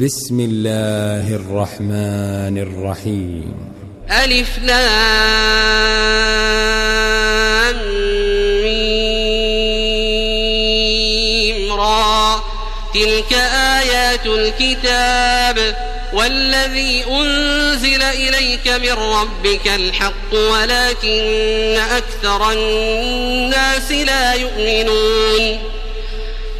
بسم الله الرحمن الرحيم. ألف لام را. تلك آيات الكتاب والذي أنزل إليك من ربك الحق ولكن أكثر الناس لا يؤمنون.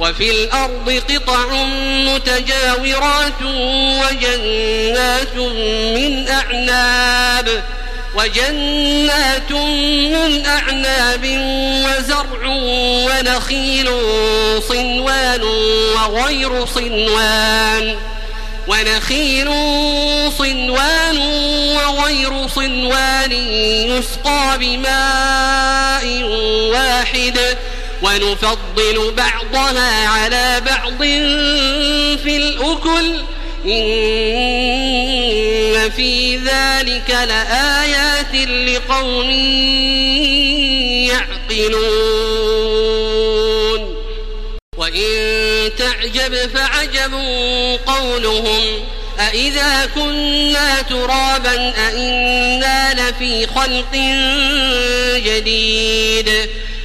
وفي الأرض قطع متجاورات وجنات من أعناب وجنات من أعناب وزرع ونخيل صنوان وغير صنوان ونخيل صنوان وغير صنوان يسقى بماء واحد ونفضل بعضها على بعض في الأكل إن في ذلك لآيات لقوم يعقلون. وإن تعجب فعجب قولهم أإذا كنا ترابا أإنا لفي خلق جديد.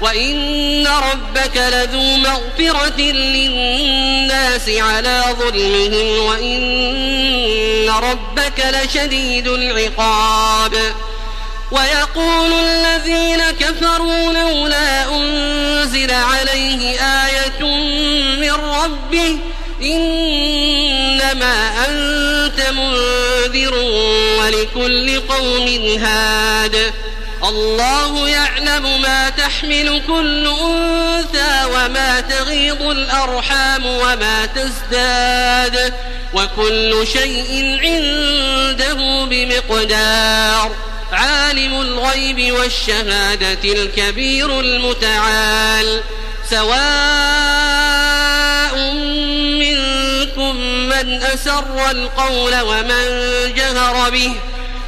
وإن ربك لذو مغفرة للناس على ظلمهم وإن ربك لشديد العقاب ويقول الذين كفروا لولا أنزل عليه آية من ربه إنما أنت منذر ولكل قوم هاد الله يعلم ما تحمل كل أنثى وما تغيض الأرحام وما تزداد وكل شيء عنده بمقدار عالم الغيب والشهادة الكبير المتعال سواء منكم من أسر القول ومن جهر به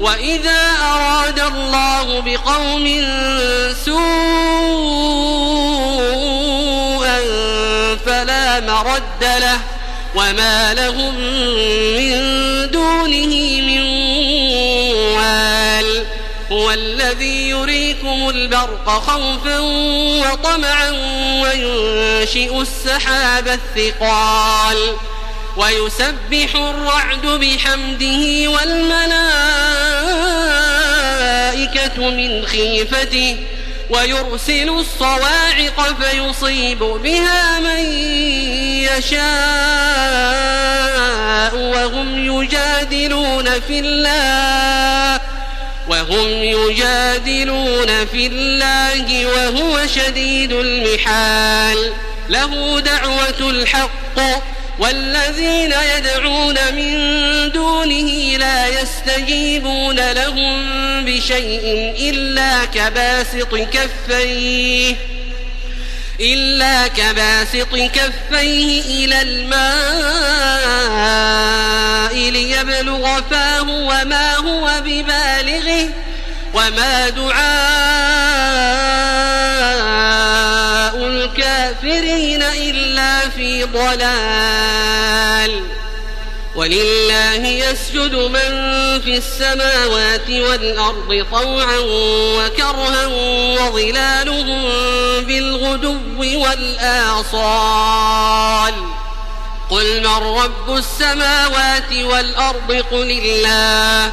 وإذا أراد الله بقوم سوءا فلا مرد له وما لهم من دونه من وال هو الذي يريكم البرق خوفا وطمعا وينشئ السحاب الثقال ويسبح الرعد بحمده والملائكة من خيفته ويرسل الصواعق فيصيب بها من يشاء وهم يجادلون في الله وهم يجادلون في الله وهو شديد المحال له دعوة الحق والذين يدعون من دونه لا يستجيبون لهم بشيء إلا كباسط كفيه إلا كباسط كفيه إلى الماء ليبلغ فاه وما هو ببالغه وما دعاء ضلال. ولله يسجد من في السماوات والأرض طوعا وكرها وظلالهم بالغدو والآصال. قل من رب السماوات والأرض؟ قل الله.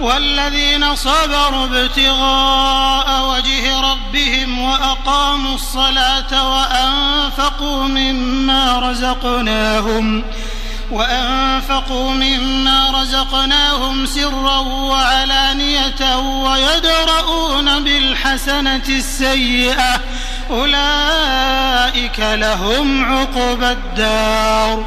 والذين صبروا ابتغاء وجه ربهم وأقاموا الصلاة وأنفقوا مما رزقناهم وأنفقوا مما رزقناهم سرا وعلانية ويدرؤون بالحسنة السيئة أولئك لهم عقبى الدار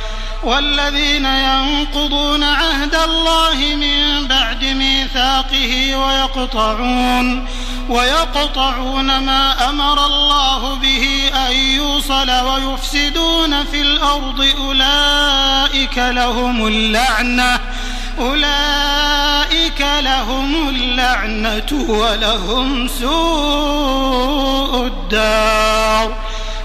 والذين ينقضون عهد الله من بعد ميثاقه ويقطعون ويقطعون ما أمر الله به أن يوصل ويفسدون في الأرض أولئك لهم اللعنة أولئك لهم اللعنة ولهم سوء الدار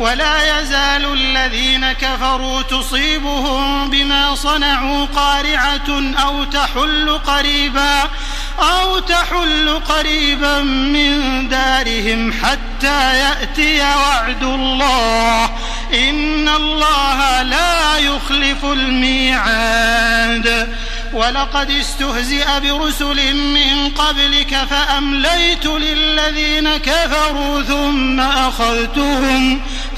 ولا يزال الذين كفروا تصيبهم بما صنعوا قارعة أو تحل قريبا أو تحل قريبا من دارهم حتى يأتي وعد الله. إن الله لا يخلف الميعاد. ولقد استهزئ برسل من قبلك فأمليت للذين كفروا ثم أخذتهم.